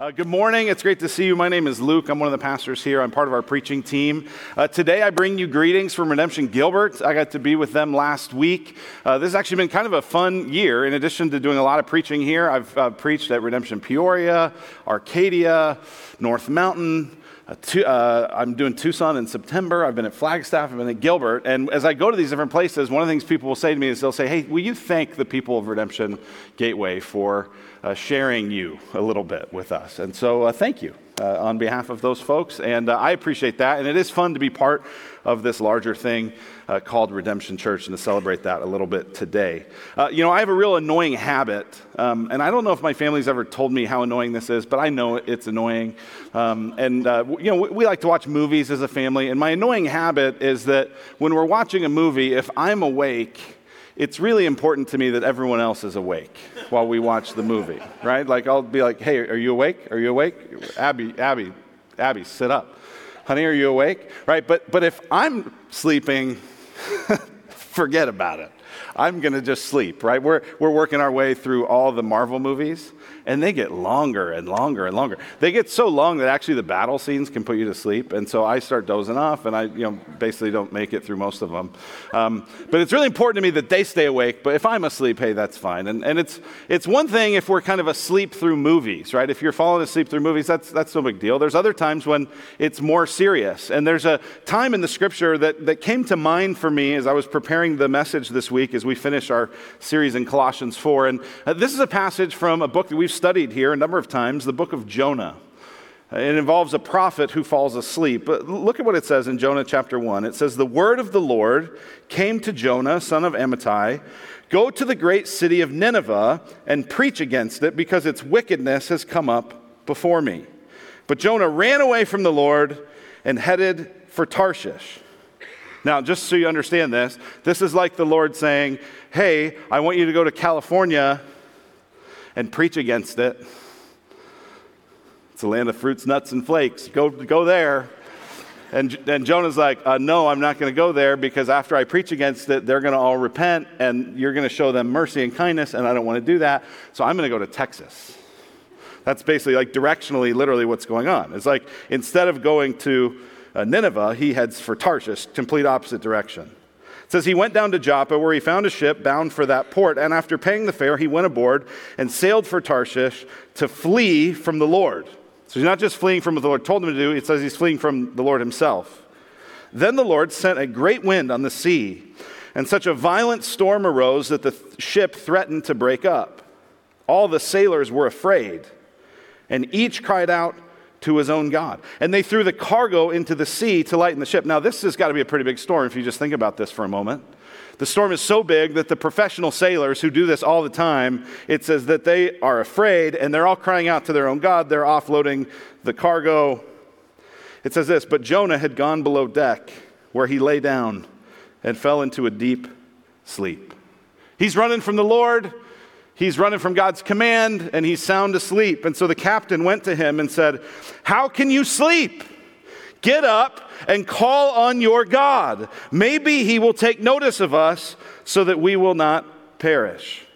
Uh, good morning. It's great to see you. My name is Luke. I'm one of the pastors here. I'm part of our preaching team. Uh, today, I bring you greetings from Redemption Gilbert. I got to be with them last week. Uh, this has actually been kind of a fun year. In addition to doing a lot of preaching here, I've uh, preached at Redemption Peoria, Arcadia, North Mountain, uh, to, uh, I'm doing Tucson in September. I've been at Flagstaff. I've been at Gilbert. And as I go to these different places, one of the things people will say to me is they'll say, Hey, will you thank the people of Redemption Gateway for uh, sharing you a little bit with us? And so uh, thank you uh, on behalf of those folks. And uh, I appreciate that. And it is fun to be part of this larger thing uh, called Redemption Church and to celebrate that a little bit today. Uh, you know, I have a real annoying habit. Um, and I don't know if my family's ever told me how annoying this is, but I know it's annoying. Um, and, you know, we, we like to watch movies as a family. And my annoying habit is that when we're watching a movie, if I'm awake, it's really important to me that everyone else is awake while we watch the movie, right? Like I'll be like, "Hey, are you awake? Are you awake? Abby, Abby, Abby, sit up. Honey, are you awake?" Right? But but if I'm sleeping, forget about it. I'm going to just sleep, right? We're, we're working our way through all the Marvel movies, and they get longer and longer and longer. They get so long that actually the battle scenes can put you to sleep. And so I start dozing off, and I you know, basically don't make it through most of them. Um, but it's really important to me that they stay awake. But if I'm asleep, hey, that's fine. And, and it's, it's one thing if we're kind of asleep through movies, right? If you're falling asleep through movies, that's, that's no big deal. There's other times when it's more serious. And there's a time in the scripture that, that came to mind for me as I was preparing the message this week as we finish our series in Colossians 4. And uh, this is a passage from a book that we've studied here a number of times, the book of Jonah. Uh, it involves a prophet who falls asleep. But look at what it says in Jonah chapter 1. It says, The word of the Lord came to Jonah, son of Amittai Go to the great city of Nineveh and preach against it, because its wickedness has come up before me. But Jonah ran away from the Lord and headed for Tarshish. Now, just so you understand this, this is like the Lord saying, Hey, I want you to go to California and preach against it. It's a land of fruits, nuts, and flakes. Go, go there. And, and Jonah's like, uh, No, I'm not going to go there because after I preach against it, they're going to all repent and you're going to show them mercy and kindness, and I don't want to do that. So I'm going to go to Texas. That's basically like directionally, literally what's going on. It's like instead of going to Uh, Nineveh, he heads for Tarshish, complete opposite direction. It says he went down to Joppa where he found a ship bound for that port, and after paying the fare, he went aboard and sailed for Tarshish to flee from the Lord. So he's not just fleeing from what the Lord told him to do, it says he's fleeing from the Lord himself. Then the Lord sent a great wind on the sea, and such a violent storm arose that the th- ship threatened to break up. All the sailors were afraid, and each cried out, to his own God. And they threw the cargo into the sea to lighten the ship. Now, this has got to be a pretty big storm if you just think about this for a moment. The storm is so big that the professional sailors who do this all the time, it says that they are afraid and they're all crying out to their own God. They're offloading the cargo. It says this But Jonah had gone below deck where he lay down and fell into a deep sleep. He's running from the Lord. He's running from God's command and he's sound asleep. And so the captain went to him and said, How can you sleep? Get up and call on your God. Maybe he will take notice of us so that we will not perish.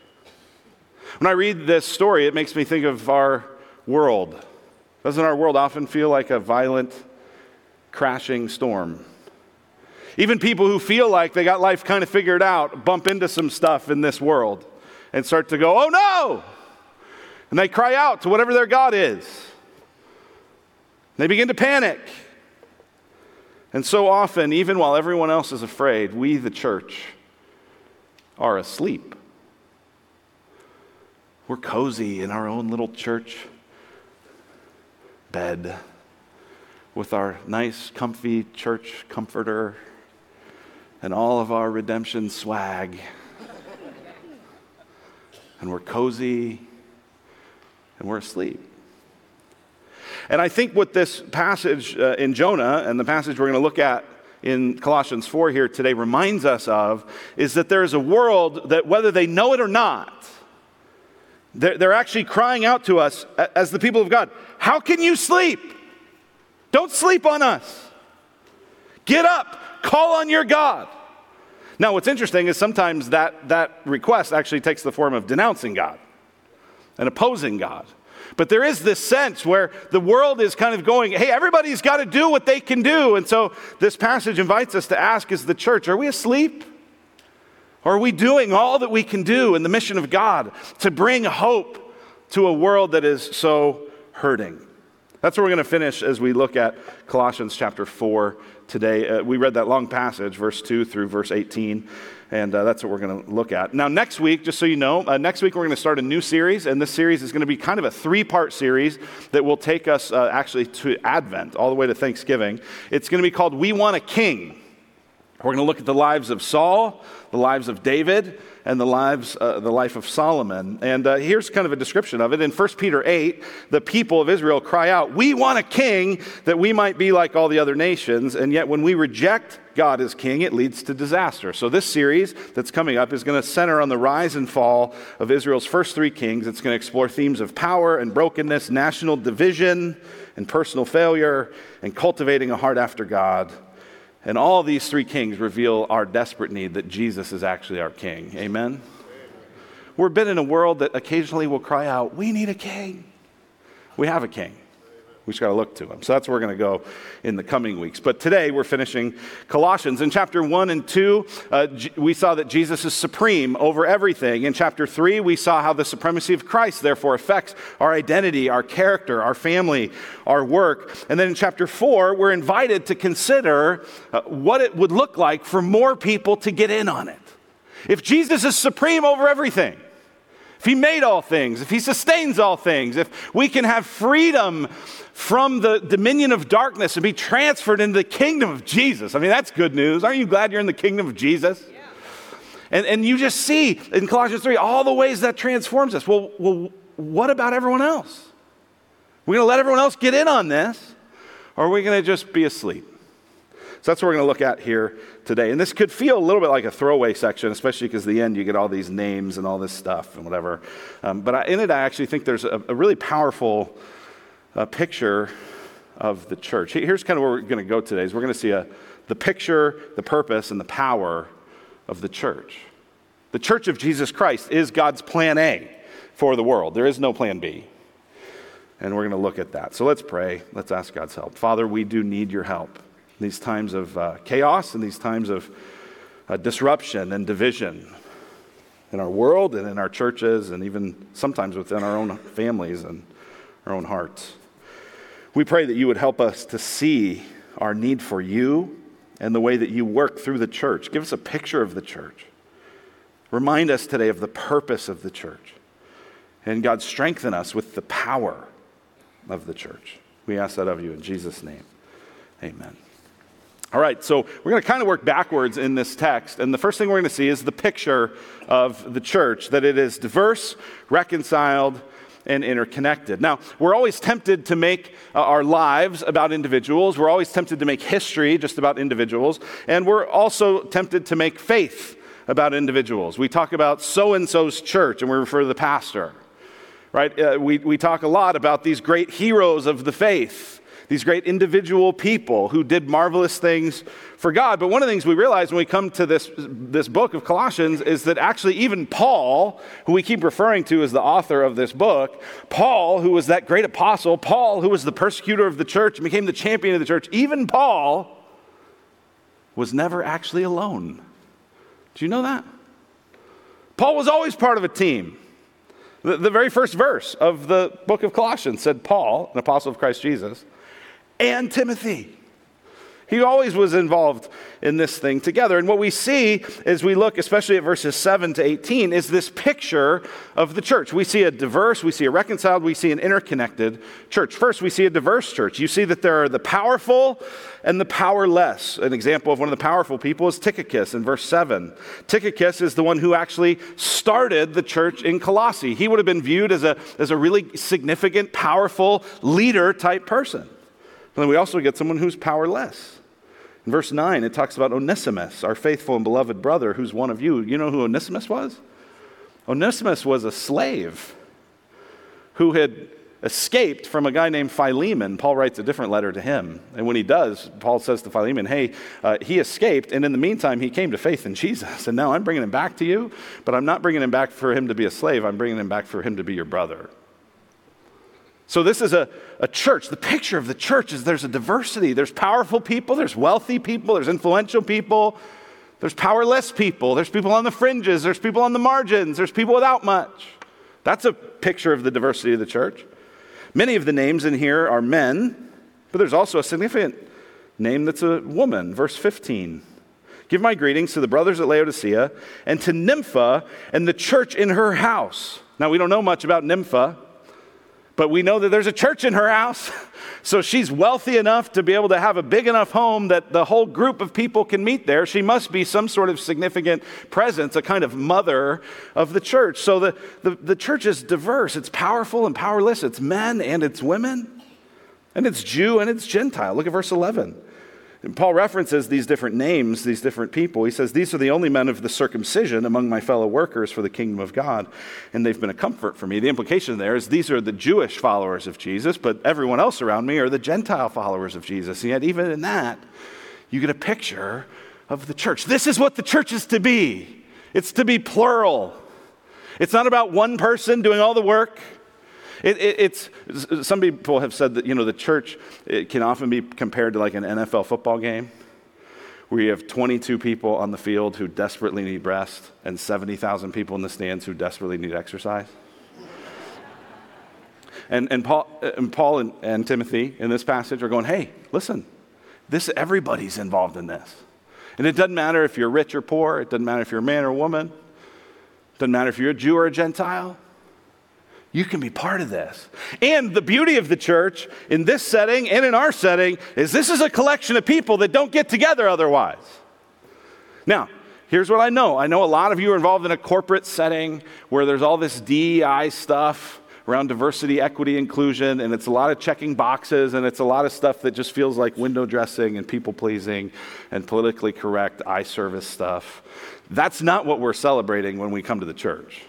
When I read this story, it makes me think of our world. Doesn't our world often feel like a violent, crashing storm? Even people who feel like they got life kind of figured out bump into some stuff in this world and start to go, oh no! And they cry out to whatever their God is. They begin to panic. And so often, even while everyone else is afraid, we, the church, are asleep. We're cozy in our own little church bed with our nice, comfy church comforter and all of our redemption swag and we're cozy and we're asleep. And I think what this passage uh, in Jonah and the passage we're going to look at in Colossians 4 here today reminds us of is that there is a world that, whether they know it or not, they're, they're actually crying out to us as the people of God How can you sleep? Don't sleep on us. Get up, call on your God. Now, what's interesting is sometimes that, that request actually takes the form of denouncing God and opposing God. But there is this sense where the world is kind of going, hey, everybody's got to do what they can do. And so this passage invites us to ask is the church, are we asleep? Or are we doing all that we can do in the mission of God to bring hope to a world that is so hurting? That's where we're going to finish as we look at Colossians chapter 4 today. Uh, we read that long passage, verse 2 through verse 18, and uh, that's what we're going to look at. Now, next week, just so you know, uh, next week we're going to start a new series, and this series is going to be kind of a three part series that will take us uh, actually to Advent, all the way to Thanksgiving. It's going to be called We Want a King. We're going to look at the lives of Saul, the lives of David, and the lives, uh, the life of Solomon. And uh, here's kind of a description of it. In 1 Peter 8, the people of Israel cry out, We want a king that we might be like all the other nations. And yet, when we reject God as king, it leads to disaster. So, this series that's coming up is going to center on the rise and fall of Israel's first three kings. It's going to explore themes of power and brokenness, national division and personal failure, and cultivating a heart after God. And all these three kings reveal our desperate need that Jesus is actually our king. Amen? We're been in a world that occasionally will cry out, We need a king. We have a king. We just got to look to him. So that's where we're going to go in the coming weeks. But today we're finishing Colossians. In chapter 1 and 2, uh, we saw that Jesus is supreme over everything. In chapter 3, we saw how the supremacy of Christ therefore affects our identity, our character, our family, our work. And then in chapter 4, we're invited to consider uh, what it would look like for more people to get in on it. If Jesus is supreme over everything, if he made all things, if he sustains all things, if we can have freedom from the dominion of darkness and be transferred into the kingdom of Jesus. I mean, that's good news. Aren't you glad you're in the kingdom of Jesus? Yeah. And, and you just see in Colossians 3 all the ways that transforms us. Well, well what about everyone else? We're going to let everyone else get in on this, or are we going to just be asleep? So that's what we're going to look at here today. And this could feel a little bit like a throwaway section, especially because the end you get all these names and all this stuff and whatever. Um, but in it, I actually think there's a, a really powerful uh, picture of the church. Here's kind of where we're going to go today. Is we're going to see a, the picture, the purpose, and the power of the church. The church of Jesus Christ is God's plan A for the world. There is no plan B. And we're going to look at that. So let's pray. Let's ask God's help. Father, we do need your help these times of uh, chaos and these times of uh, disruption and division in our world and in our churches and even sometimes within our own families and our own hearts. We pray that you would help us to see our need for you and the way that you work through the church. Give us a picture of the church. Remind us today of the purpose of the church. And God, strengthen us with the power of the church. We ask that of you in Jesus' name. Amen. All right, so we're going to kind of work backwards in this text. And the first thing we're going to see is the picture of the church that it is diverse, reconciled, and interconnected. Now, we're always tempted to make uh, our lives about individuals. We're always tempted to make history just about individuals. And we're also tempted to make faith about individuals. We talk about so and so's church, and we refer to the pastor, right? Uh, we, we talk a lot about these great heroes of the faith these great individual people who did marvelous things for God. But one of the things we realize when we come to this, this book of Colossians is that actually, even Paul, who we keep referring to as the author of this book, Paul, who was that great apostle, Paul, who was the persecutor of the church and became the champion of the church, even Paul was never actually alone. Do you know that? Paul was always part of a team. The, the very first verse of the book of Colossians said, Paul, an apostle of Christ Jesus, and Timothy. He always was involved in this thing together. And what we see as we look, especially at verses 7 to 18, is this picture of the church. We see a diverse, we see a reconciled, we see an interconnected church. First, we see a diverse church. You see that there are the powerful and the powerless. An example of one of the powerful people is Tychicus in verse 7. Tychicus is the one who actually started the church in Colossae. He would have been viewed as a, as a really significant, powerful leader type person. But then we also get someone who's powerless. In verse 9, it talks about Onesimus, our faithful and beloved brother, who's one of you. You know who Onesimus was? Onesimus was a slave who had escaped from a guy named Philemon. Paul writes a different letter to him. And when he does, Paul says to Philemon, Hey, uh, he escaped, and in the meantime, he came to faith in Jesus. And now I'm bringing him back to you, but I'm not bringing him back for him to be a slave. I'm bringing him back for him to be your brother. So, this is a, a church. The picture of the church is there's a diversity. There's powerful people, there's wealthy people, there's influential people, there's powerless people, there's people on the fringes, there's people on the margins, there's people without much. That's a picture of the diversity of the church. Many of the names in here are men, but there's also a significant name that's a woman. Verse 15. Give my greetings to the brothers at Laodicea and to Nympha and the church in her house. Now, we don't know much about Nympha. But we know that there's a church in her house. So she's wealthy enough to be able to have a big enough home that the whole group of people can meet there. She must be some sort of significant presence, a kind of mother of the church. So the, the, the church is diverse, it's powerful and powerless, it's men and it's women, and it's Jew and it's Gentile. Look at verse 11. And Paul references these different names, these different people. He says, These are the only men of the circumcision among my fellow workers for the kingdom of God, and they've been a comfort for me. The implication there is these are the Jewish followers of Jesus, but everyone else around me are the Gentile followers of Jesus. And yet, even in that, you get a picture of the church. This is what the church is to be it's to be plural. It's not about one person doing all the work. It, it, it's, some people have said that, you know, the church can often be compared to like an NFL football game where you have 22 people on the field who desperately need rest and 70,000 people in the stands who desperately need exercise. and, and Paul, and, Paul and, and Timothy in this passage are going, hey, listen, this, everybody's involved in this. And it doesn't matter if you're rich or poor, it doesn't matter if you're a man or a woman, it doesn't matter if you're a Jew or a Gentile. You can be part of this. And the beauty of the church in this setting and in our setting is this is a collection of people that don't get together otherwise. Now, here's what I know I know a lot of you are involved in a corporate setting where there's all this DEI stuff around diversity, equity, inclusion, and it's a lot of checking boxes and it's a lot of stuff that just feels like window dressing and people pleasing and politically correct eye service stuff. That's not what we're celebrating when we come to the church.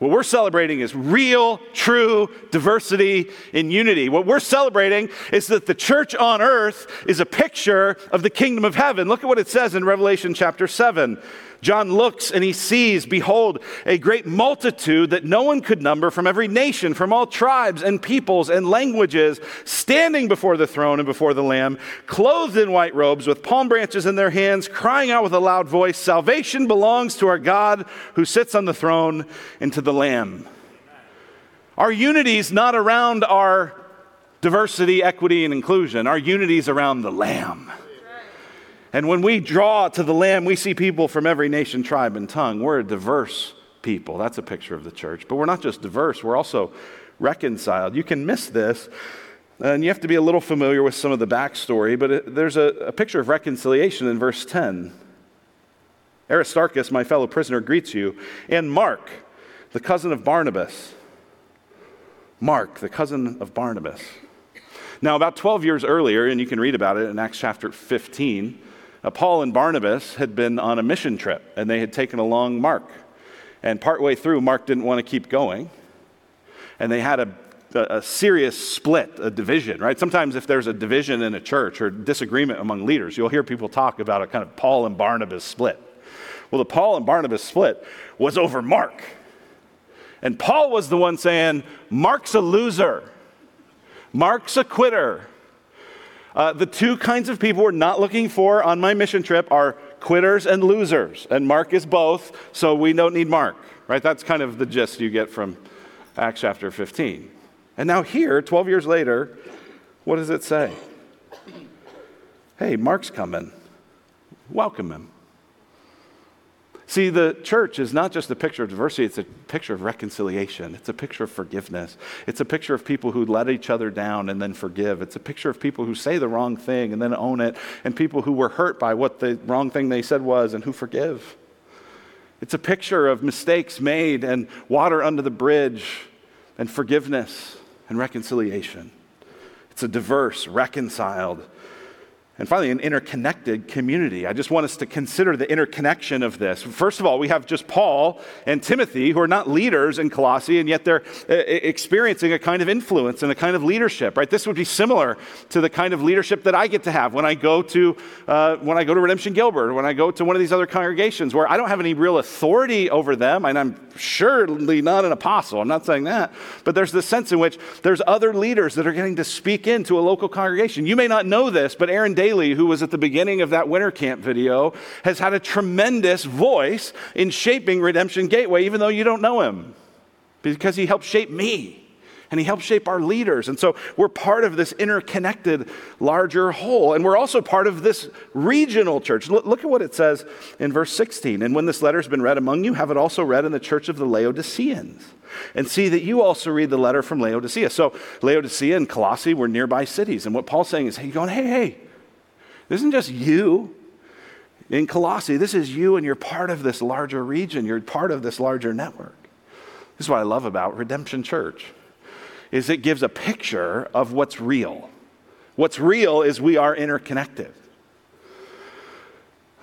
What we're celebrating is real, true diversity in unity. What we're celebrating is that the church on earth is a picture of the kingdom of heaven. Look at what it says in Revelation chapter 7. John looks and he sees, behold, a great multitude that no one could number from every nation, from all tribes and peoples and languages, standing before the throne and before the Lamb, clothed in white robes, with palm branches in their hands, crying out with a loud voice Salvation belongs to our God who sits on the throne and to the Lamb. Our unity is not around our diversity, equity, and inclusion. Our unity is around the Lamb. And when we draw to the Lamb, we see people from every nation, tribe, and tongue. We're a diverse people. That's a picture of the church. But we're not just diverse, we're also reconciled. You can miss this, and you have to be a little familiar with some of the backstory, but it, there's a, a picture of reconciliation in verse 10. Aristarchus, my fellow prisoner, greets you, and Mark, the cousin of Barnabas. Mark, the cousin of Barnabas. Now, about 12 years earlier, and you can read about it in Acts chapter 15, uh, Paul and Barnabas had been on a mission trip, and they had taken along Mark. And partway through, Mark didn't want to keep going, and they had a a, serious split, a division, right? Sometimes, if there's a division in a church or disagreement among leaders, you'll hear people talk about a kind of Paul and Barnabas split. Well, the Paul and Barnabas split was over Mark. And Paul was the one saying, Mark's a loser, Mark's a quitter. Uh, the two kinds of people we're not looking for on my mission trip are quitters and losers. And Mark is both, so we don't need Mark, right? That's kind of the gist you get from Acts chapter 15. And now, here, 12 years later, what does it say? Hey, Mark's coming. Welcome him. See, the church is not just a picture of diversity, it's a picture of reconciliation. It's a picture of forgiveness. It's a picture of people who let each other down and then forgive. It's a picture of people who say the wrong thing and then own it, and people who were hurt by what the wrong thing they said was and who forgive. It's a picture of mistakes made and water under the bridge and forgiveness and reconciliation. It's a diverse, reconciled, And finally, an interconnected community. I just want us to consider the interconnection of this. First of all, we have just Paul and Timothy, who are not leaders in Colossae, and yet they're uh, experiencing a kind of influence and a kind of leadership, right? This would be similar to the kind of leadership that I get to have when I go to, uh, when I go to Redemption Gilbert, when I go to one of these other congregations where I don't have any real authority over them, and I'm surely not an apostle. I'm not saying that. But there's this sense in which there's other leaders that are getting to speak into a local congregation. You may not know this, but Aaron Daly Haley, who was at the beginning of that winter camp video, has had a tremendous voice in shaping Redemption Gateway, even though you don't know him, because he helped shape me and he helped shape our leaders. And so we're part of this interconnected larger whole. And we're also part of this regional church. Look at what it says in verse 16. And when this letter has been read among you, have it also read in the church of the Laodiceans. And see that you also read the letter from Laodicea. So Laodicea and Colossae were nearby cities. And what Paul's saying is, hey, going, hey, hey, this isn't just you in Colossae. This is you, and you're part of this larger region. You're part of this larger network. This is what I love about Redemption Church is it gives a picture of what's real. What's real is we are interconnected.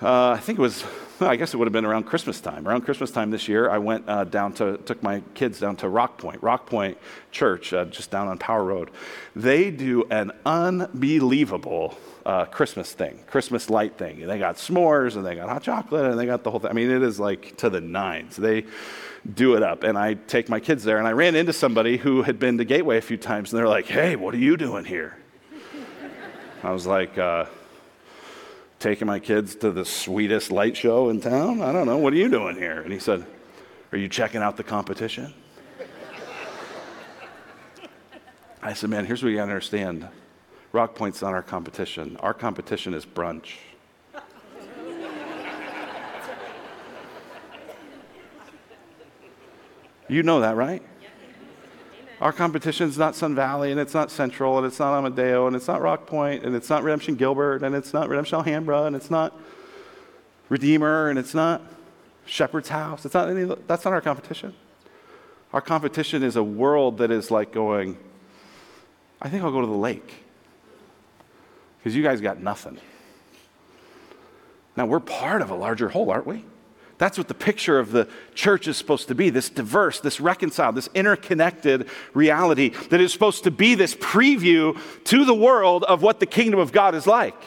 Uh, I think it was, I guess it would have been around Christmas time. Around Christmas time this year, I went uh, down to, took my kids down to Rock Point, Rock Point Church, uh, just down on Power Road. They do an unbelievable uh, Christmas thing, Christmas light thing. They got s'mores and they got hot chocolate and they got the whole thing. I mean, it is like to the nines. They do it up. And I take my kids there and I ran into somebody who had been to Gateway a few times and they're like, hey, what are you doing here? I was like, uh, taking my kids to the sweetest light show in town? I don't know. What are you doing here? And he said, Are you checking out the competition? I said, Man, here's what you got to understand Rock Point's not our competition. Our competition is brunch. you know that, right? Our competition is not Sun Valley, and it's not Central, and it's not Amadeo, and it's not Rock Point, and it's not Redemption Gilbert, and it's not Redemption Alhambra, and it's not Redeemer, and it's not Shepherd's House. It's not any, that's not our competition. Our competition is a world that is like going, I think I'll go to the lake because you guys got nothing. Now, we're part of a larger whole, aren't we? That's what the picture of the church is supposed to be this diverse, this reconciled, this interconnected reality that is supposed to be this preview to the world of what the kingdom of God is like.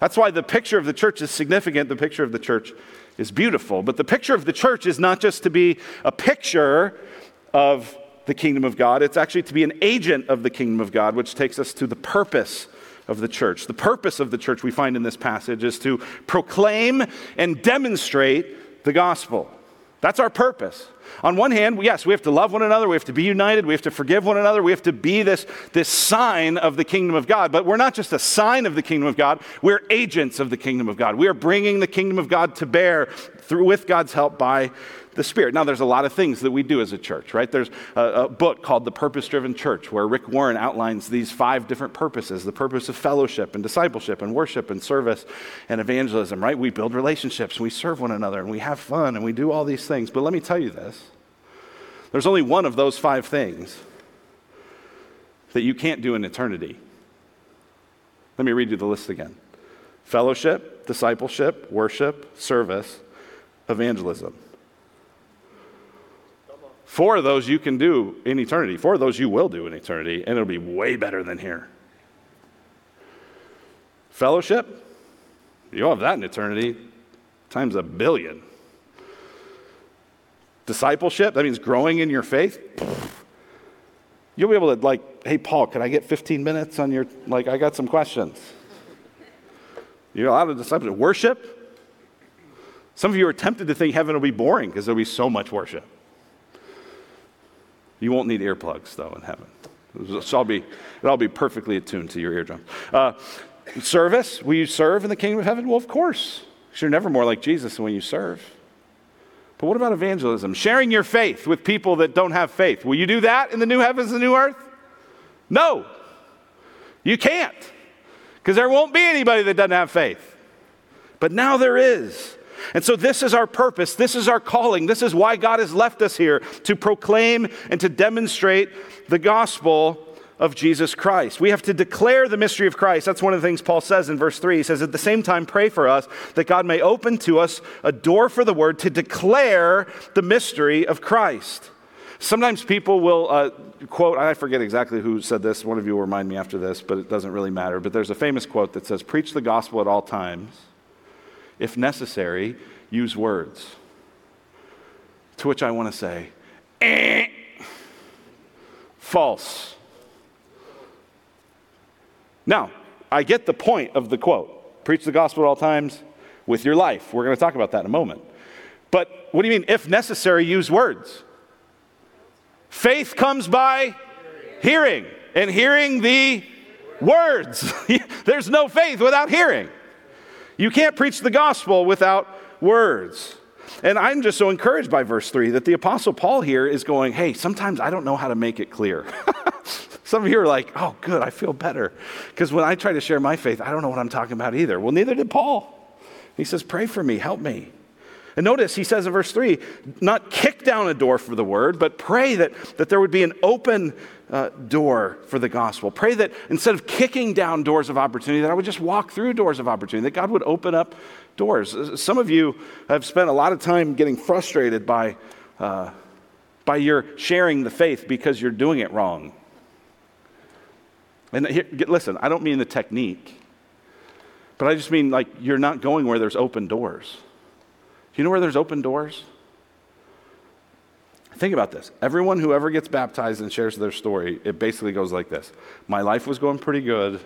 That's why the picture of the church is significant. The picture of the church is beautiful. But the picture of the church is not just to be a picture of the kingdom of God, it's actually to be an agent of the kingdom of God, which takes us to the purpose of the church. The purpose of the church we find in this passage is to proclaim and demonstrate the gospel. That's our purpose. On one hand, yes, we have to love one another, we have to be united, we have to forgive one another, we have to be this, this sign of the kingdom of God. But we're not just a sign of the kingdom of God, we're agents of the kingdom of God. We are bringing the kingdom of God to bear through, with God's help by the Spirit. Now, there's a lot of things that we do as a church, right? There's a, a book called The Purpose Driven Church where Rick Warren outlines these five different purposes the purpose of fellowship and discipleship and worship and service and evangelism, right? We build relationships, we serve one another, and we have fun, and we do all these things. But let me tell you this there's only one of those five things that you can't do in eternity. Let me read you the list again fellowship, discipleship, worship, service, evangelism. Four of those you can do in eternity. Four of those you will do in eternity, and it'll be way better than here. Fellowship, you'll have that in eternity times a billion. Discipleship, that means growing in your faith. You'll be able to, like, hey, Paul, can I get 15 minutes on your, like, I got some questions. You're allowed to discipleship. Worship, some of you are tempted to think heaven will be boring because there'll be so much worship. You won't need earplugs, though, in heaven. It'll all be, it'll be perfectly attuned to your eardrum. Uh, service, will you serve in the kingdom of heaven? Well, of course. You're never more like Jesus than when you serve. But what about evangelism? Sharing your faith with people that don't have faith. Will you do that in the new heavens and new earth? No. You can't. Because there won't be anybody that doesn't have faith. But now there is. And so, this is our purpose. This is our calling. This is why God has left us here to proclaim and to demonstrate the gospel of Jesus Christ. We have to declare the mystery of Christ. That's one of the things Paul says in verse 3. He says, At the same time, pray for us that God may open to us a door for the word to declare the mystery of Christ. Sometimes people will uh, quote, I forget exactly who said this. One of you will remind me after this, but it doesn't really matter. But there's a famous quote that says, Preach the gospel at all times. If necessary, use words. To which I want to say, eh, false. Now, I get the point of the quote. Preach the gospel at all times with your life. We're going to talk about that in a moment. But what do you mean, if necessary, use words? Faith comes by hearing, and hearing the words. There's no faith without hearing. You can't preach the gospel without words. And I'm just so encouraged by verse 3 that the Apostle Paul here is going, hey, sometimes I don't know how to make it clear. Some of you are like, oh, good, I feel better. Because when I try to share my faith, I don't know what I'm talking about either. Well, neither did Paul. He says, pray for me, help me. And notice he says in verse 3 not kick down a door for the word, but pray that, that there would be an open uh, door for the gospel. Pray that instead of kicking down doors of opportunity, that I would just walk through doors of opportunity, that God would open up doors. Some of you have spent a lot of time getting frustrated by, uh, by your sharing the faith because you're doing it wrong. And here, listen, I don't mean the technique, but I just mean like you're not going where there's open doors. Do you know where there's open doors? Think about this. Everyone who ever gets baptized and shares their story, it basically goes like this My life was going pretty good,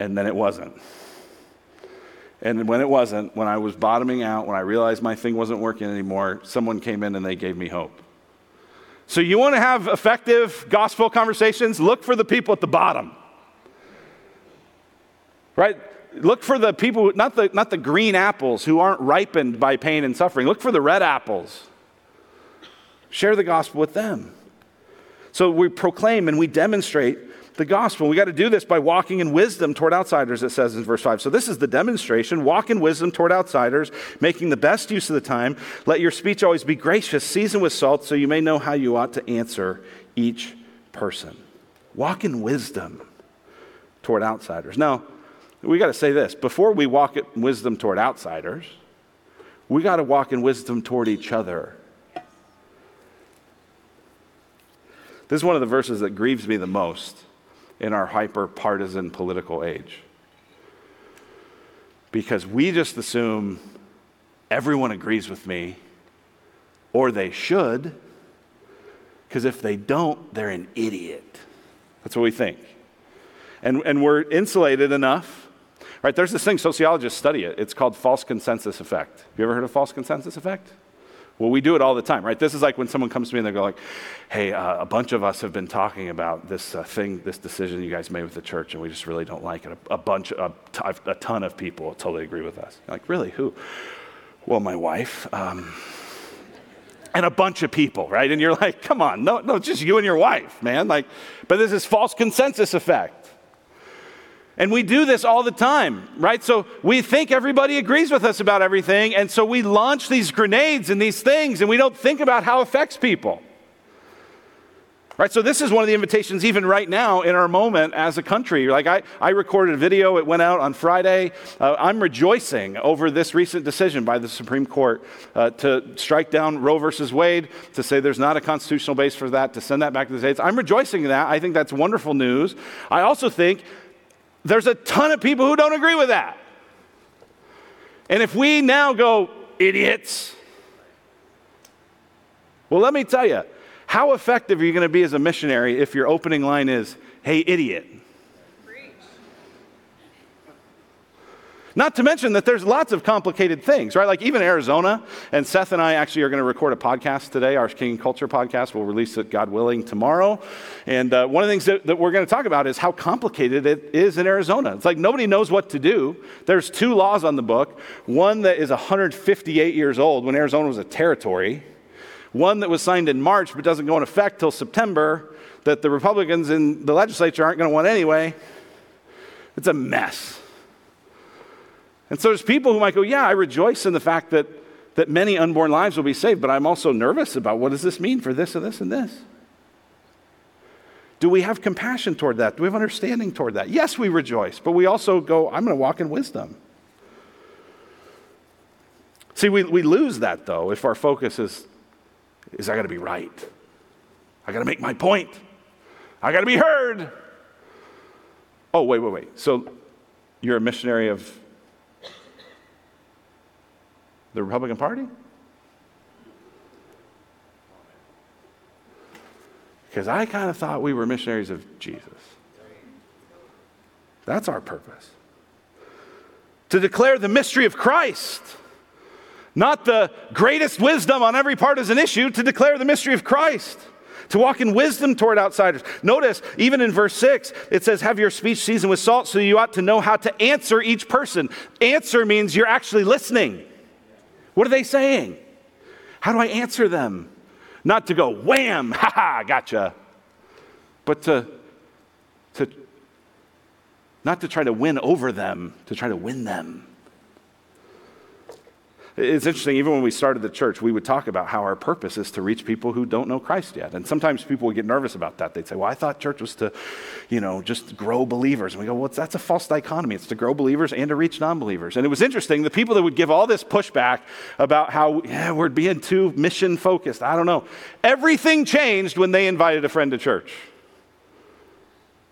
and then it wasn't. And when it wasn't, when I was bottoming out, when I realized my thing wasn't working anymore, someone came in and they gave me hope. So, you want to have effective gospel conversations? Look for the people at the bottom. Right? Look for the people, not the, not the green apples who aren't ripened by pain and suffering. Look for the red apples. Share the gospel with them. So we proclaim and we demonstrate the gospel. We got to do this by walking in wisdom toward outsiders, it says in verse 5. So this is the demonstration. Walk in wisdom toward outsiders, making the best use of the time. Let your speech always be gracious, seasoned with salt, so you may know how you ought to answer each person. Walk in wisdom toward outsiders. Now, we got to say this before we walk in wisdom toward outsiders, we got to walk in wisdom toward each other. This is one of the verses that grieves me the most in our hyper partisan political age. Because we just assume everyone agrees with me, or they should, because if they don't, they're an idiot. That's what we think. And, and we're insulated enough. Right, there's this thing, sociologists study it. It's called false consensus effect. Have you ever heard of false consensus effect? Well, we do it all the time, right? This is like when someone comes to me and they go like, "Hey, uh, a bunch of us have been talking about this uh, thing, this decision you guys made with the church, and we just really don't like it. A, a bunch, a, t- a ton of people totally agree with us. You're like, really? Who? Well, my wife." Um, and a bunch of people, right? And you're like, come on, no, no, just you and your wife, man. Like, but this is false consensus effect. And we do this all the time, right? So we think everybody agrees with us about everything, and so we launch these grenades and these things, and we don't think about how it affects people. Right, so this is one of the invitations, even right now in our moment as a country. Like I, I recorded a video, it went out on Friday. Uh, I'm rejoicing over this recent decision by the Supreme Court uh, to strike down Roe versus Wade, to say there's not a constitutional base for that, to send that back to the states. I'm rejoicing in that. I think that's wonderful news. I also think there's a ton of people who don't agree with that. And if we now go, idiots, well, let me tell you, how effective are you going to be as a missionary if your opening line is, hey, idiot? Not to mention that there's lots of complicated things, right? Like even Arizona, and Seth and I actually are going to record a podcast today, our King Culture podcast. We'll release it, God willing, tomorrow. And uh, one of the things that, that we're going to talk about is how complicated it is in Arizona. It's like nobody knows what to do. There's two laws on the book one that is 158 years old when Arizona was a territory, one that was signed in March but doesn't go in effect till September, that the Republicans in the legislature aren't going to want anyway. It's a mess. And so there's people who might go, Yeah, I rejoice in the fact that, that many unborn lives will be saved, but I'm also nervous about what does this mean for this and this and this. Do we have compassion toward that? Do we have understanding toward that? Yes, we rejoice, but we also go, I'm going to walk in wisdom. See, we, we lose that though if our focus is, is I got to be right. I got to make my point. I got to be heard. Oh, wait, wait, wait. So you're a missionary of the Republican Party? Because I kind of thought we were missionaries of Jesus. That's our purpose. To declare the mystery of Christ. Not the greatest wisdom on every part is an issue, to declare the mystery of Christ to walk in wisdom toward outsiders. Notice, even in verse 6, it says, Have your speech seasoned with salt, so you ought to know how to answer each person. Answer means you're actually listening. What are they saying? How do I answer them? Not to go, wham, ha ha, gotcha. But to, to not to try to win over them, to try to win them. It's interesting, even when we started the church, we would talk about how our purpose is to reach people who don't know Christ yet. And sometimes people would get nervous about that. They'd say, Well, I thought church was to, you know, just grow believers. And we go, Well, that's a false dichotomy. It's to grow believers and to reach non believers. And it was interesting, the people that would give all this pushback about how yeah, we're being too mission focused, I don't know. Everything changed when they invited a friend to church.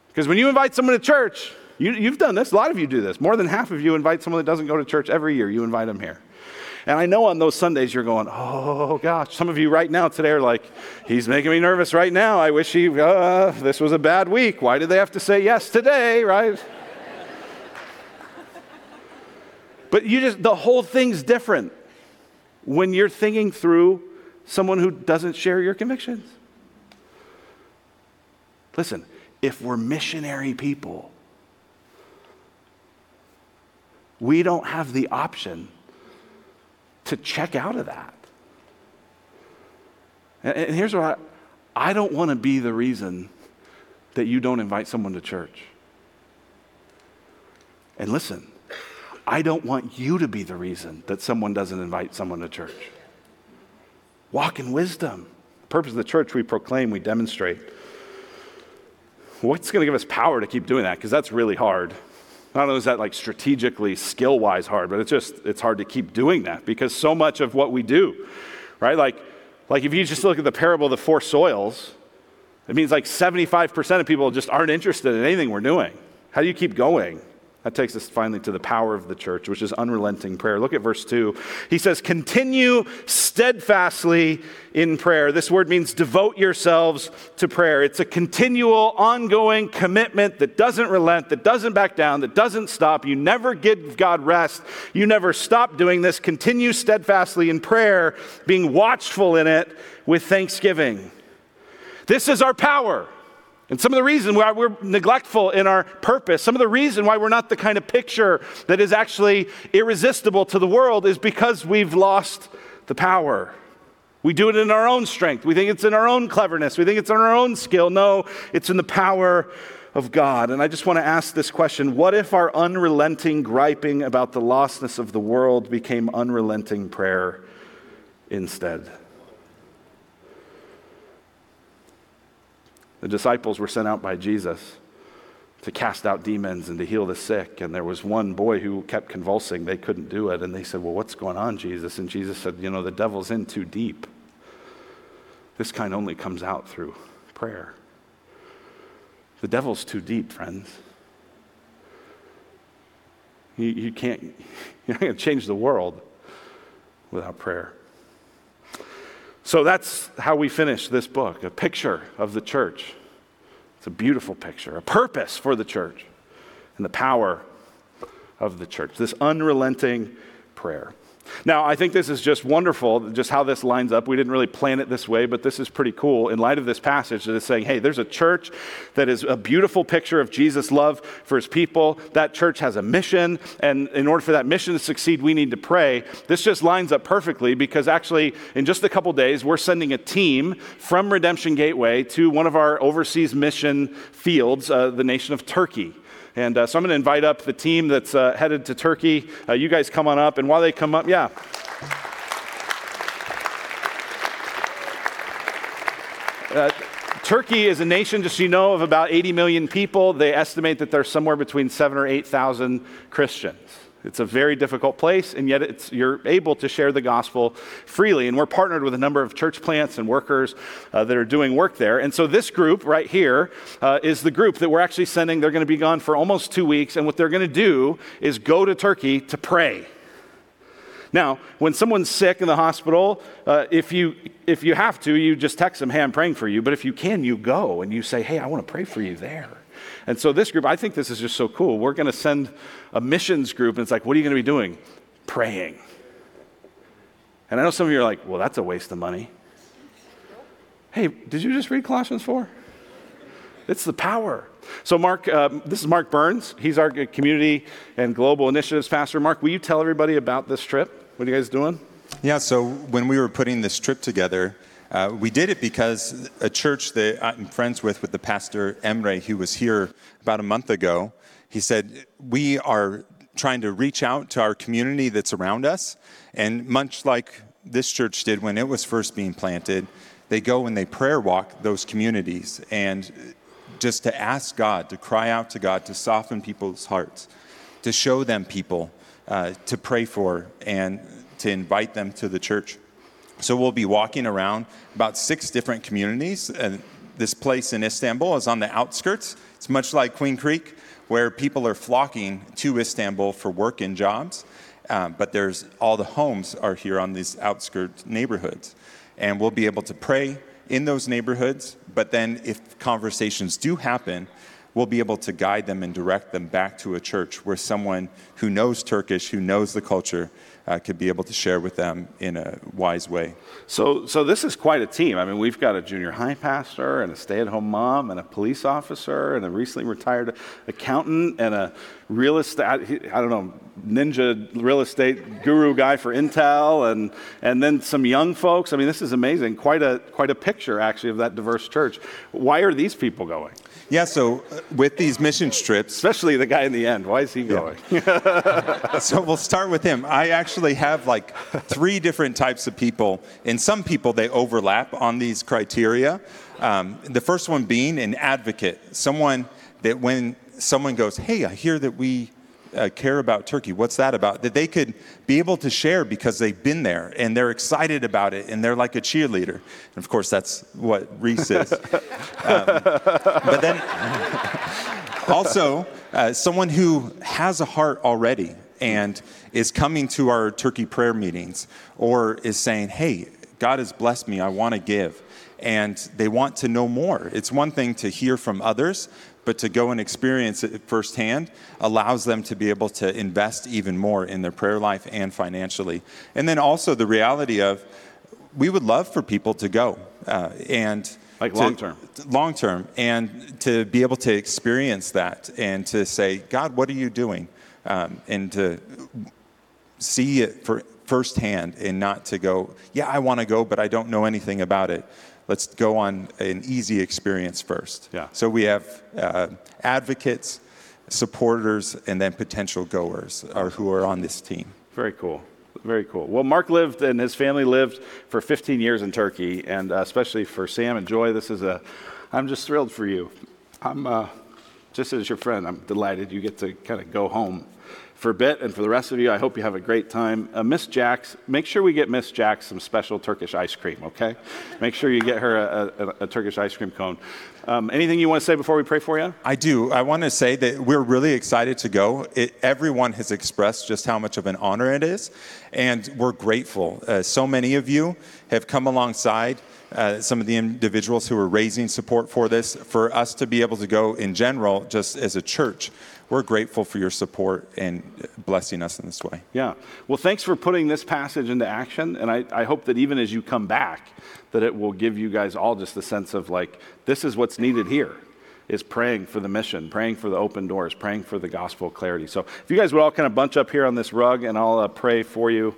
Because when you invite someone to church, you, you've done this, a lot of you do this. More than half of you invite someone that doesn't go to church every year, you invite them here. And I know on those Sundays you're going, oh gosh. Some of you right now today are like, he's making me nervous right now. I wish he, uh, this was a bad week. Why did they have to say yes today, right? but you just, the whole thing's different when you're thinking through someone who doesn't share your convictions. Listen, if we're missionary people, we don't have the option to check out of that. And, and here's what I, I don't want to be the reason that you don't invite someone to church. And listen, I don't want you to be the reason that someone doesn't invite someone to church. Walk in wisdom. The purpose of the church we proclaim, we demonstrate. What's going to give us power to keep doing that? Because that's really hard. Not only is that like strategically, skill wise hard, but it's just, it's hard to keep doing that because so much of what we do, right? Like, like if you just look at the parable of the four soils, it means like 75% of people just aren't interested in anything we're doing. How do you keep going? That takes us finally to the power of the church, which is unrelenting prayer. Look at verse 2. He says, Continue steadfastly in prayer. This word means devote yourselves to prayer. It's a continual, ongoing commitment that doesn't relent, that doesn't back down, that doesn't stop. You never give God rest. You never stop doing this. Continue steadfastly in prayer, being watchful in it with thanksgiving. This is our power. And some of the reason why we're neglectful in our purpose, some of the reason why we're not the kind of picture that is actually irresistible to the world is because we've lost the power. We do it in our own strength. We think it's in our own cleverness. We think it's in our own skill. No, it's in the power of God. And I just want to ask this question What if our unrelenting griping about the lostness of the world became unrelenting prayer instead? The disciples were sent out by Jesus to cast out demons and to heal the sick. And there was one boy who kept convulsing. They couldn't do it. And they said, Well, what's going on, Jesus? And Jesus said, You know, the devil's in too deep. This kind only comes out through prayer. The devil's too deep, friends. You, you can't, you're not going to change the world without prayer. So that's how we finish this book a picture of the church. It's a beautiful picture, a purpose for the church, and the power of the church. This unrelenting prayer. Now, I think this is just wonderful, just how this lines up. We didn't really plan it this way, but this is pretty cool in light of this passage that is saying, hey, there's a church that is a beautiful picture of Jesus' love for his people. That church has a mission, and in order for that mission to succeed, we need to pray. This just lines up perfectly because actually, in just a couple days, we're sending a team from Redemption Gateway to one of our overseas mission fields, uh, the nation of Turkey. And uh, so I'm going to invite up the team that's uh, headed to Turkey. Uh, you guys come on up. And while they come up, yeah. Uh, Turkey is a nation, just so you know, of about 80 million people. They estimate that there's somewhere between seven or 8,000 Christians. It's a very difficult place, and yet you're able to share the gospel freely. And we're partnered with a number of church plants and workers uh, that are doing work there. And so this group right here uh, is the group that we're actually sending. They're going to be gone for almost two weeks, and what they're going to do is go to Turkey to pray. Now, when someone's sick in the hospital, uh, if, you, if you have to, you just text them, hey, I'm praying for you. But if you can, you go and you say, hey, I want to pray for you there. And so this group, I think this is just so cool. We're going to send a missions group, and it's like, what are you going to be doing? Praying. And I know some of you are like, well, that's a waste of money. Hey, did you just read Colossians 4? It's the power. So, Mark, uh, this is Mark Burns. He's our community and global initiatives pastor. Mark, will you tell everybody about this trip? What are you guys doing? Yeah, so when we were putting this trip together, uh, we did it because a church that I'm friends with, with the pastor Emre, who was here about a month ago, he said, We are trying to reach out to our community that's around us. And much like this church did when it was first being planted, they go and they prayer walk those communities and just to ask God, to cry out to God, to soften people's hearts, to show them people uh, to pray for, and to invite them to the church. So we'll be walking around about six different communities. And this place in Istanbul is on the outskirts. It's much like Queen Creek, where people are flocking to Istanbul for work and jobs. Um, but there's all the homes are here on these outskirts neighborhoods. And we'll be able to pray in those neighborhoods. But then, if conversations do happen, we'll be able to guide them and direct them back to a church where someone who knows Turkish, who knows the culture, uh, could be able to share with them in a wise way. So, so this is quite a team. I mean, we've got a junior high pastor and a stay-at-home mom and a police officer and a recently retired accountant and a real estate, I don't know, ninja real estate guru guy for Intel and, and then some young folks. I mean, this is amazing. Quite a, quite a picture, actually, of that diverse church. Why are these people going? Yeah, so uh, with these mission trips, especially the guy in the end, why is he going? Yeah. so we'll start with him. I actually have like three different types of people, and some people they overlap on these criteria. Um, the first one being an advocate, someone that when someone goes, "Hey, I hear that we uh, care about Turkey. What's that about? That they could be able to share because they've been there and they're excited about it and they're like a cheerleader. And of course, that's what Reese is. um, but then also, uh, someone who has a heart already and is coming to our Turkey prayer meetings or is saying, hey, God has blessed me, I want to give. And they want to know more. It's one thing to hear from others, but to go and experience it firsthand allows them to be able to invest even more in their prayer life and financially. And then also the reality of we would love for people to go uh, and like long term long term and to be able to experience that and to say god what are you doing? Um, and to see it for firsthand and not to go yeah i want to go but i don't know anything about it let's go on an easy experience first. Yeah. So we have uh, advocates, supporters, and then potential goers are, who are on this team. Very cool. Very cool. Well, Mark lived and his family lived for 15 years in Turkey, and uh, especially for Sam and Joy, this is a. I'm just thrilled for you. I'm uh, just as your friend. I'm delighted you get to kind of go home for a bit, and for the rest of you, I hope you have a great time. Uh, Miss Jax, make sure we get Miss Jax some special Turkish ice cream, okay? Make sure you get her a, a, a Turkish ice cream cone. Um, anything you want to say before we pray for you? I do. I want to say that we're really excited to go. It, everyone has expressed just how much of an honor it is, and we're grateful. Uh, so many of you have come alongside. Uh, some of the individuals who are raising support for this, for us to be able to go in general, just as a church, we're grateful for your support and blessing us in this way. Yeah. Well, thanks for putting this passage into action. And I, I hope that even as you come back, that it will give you guys all just the sense of like, this is what's needed here is praying for the mission, praying for the open doors, praying for the gospel clarity. So if you guys would all kind of bunch up here on this rug and I'll uh, pray for you.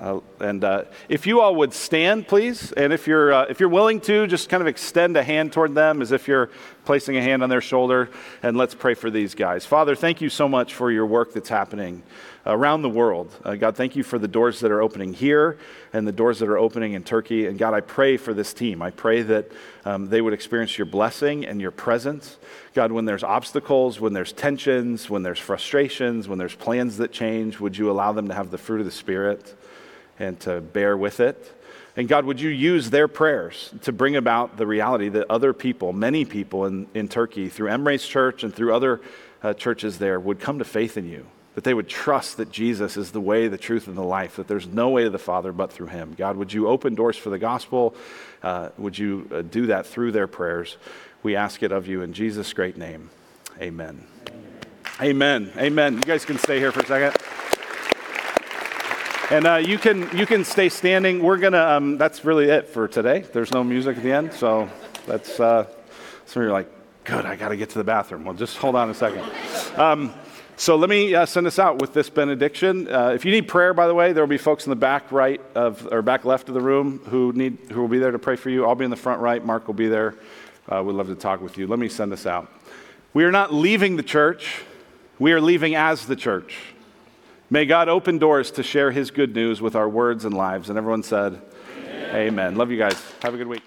Uh, and uh, if you all would stand, please, and if you're, uh, if you're willing to, just kind of extend a hand toward them as if you're placing a hand on their shoulder, and let's pray for these guys. Father, thank you so much for your work that's happening around the world. Uh, God, thank you for the doors that are opening here and the doors that are opening in Turkey. And God, I pray for this team. I pray that um, they would experience your blessing and your presence. God, when there's obstacles, when there's tensions, when there's frustrations, when there's plans that change, would you allow them to have the fruit of the Spirit and to bear with it? And God, would you use their prayers to bring about the reality that other people, many people in, in Turkey, through Emre's church and through other uh, churches there, would come to faith in you? That they would trust that Jesus is the way, the truth, and the life, that there's no way to the Father but through him. God, would you open doors for the gospel? Uh, would you uh, do that through their prayers? We ask it of you in Jesus' great name. Amen. Amen. Amen. You guys can stay here for a second. And uh, you can you can stay standing. We're gonna. Um, that's really it for today. There's no music at the end, so that's. Uh, some of you are like, good. I got to get to the bathroom. Well, just hold on a second. Um, so let me uh, send us out with this benediction. Uh, if you need prayer, by the way, there will be folks in the back right of or back left of the room who need who will be there to pray for you. I'll be in the front right. Mark will be there. Uh, we'd love to talk with you. Let me send us out. We are not leaving the church. We are leaving as the church. May God open doors to share his good news with our words and lives. And everyone said, Amen. Amen. Love you guys. Have a good week.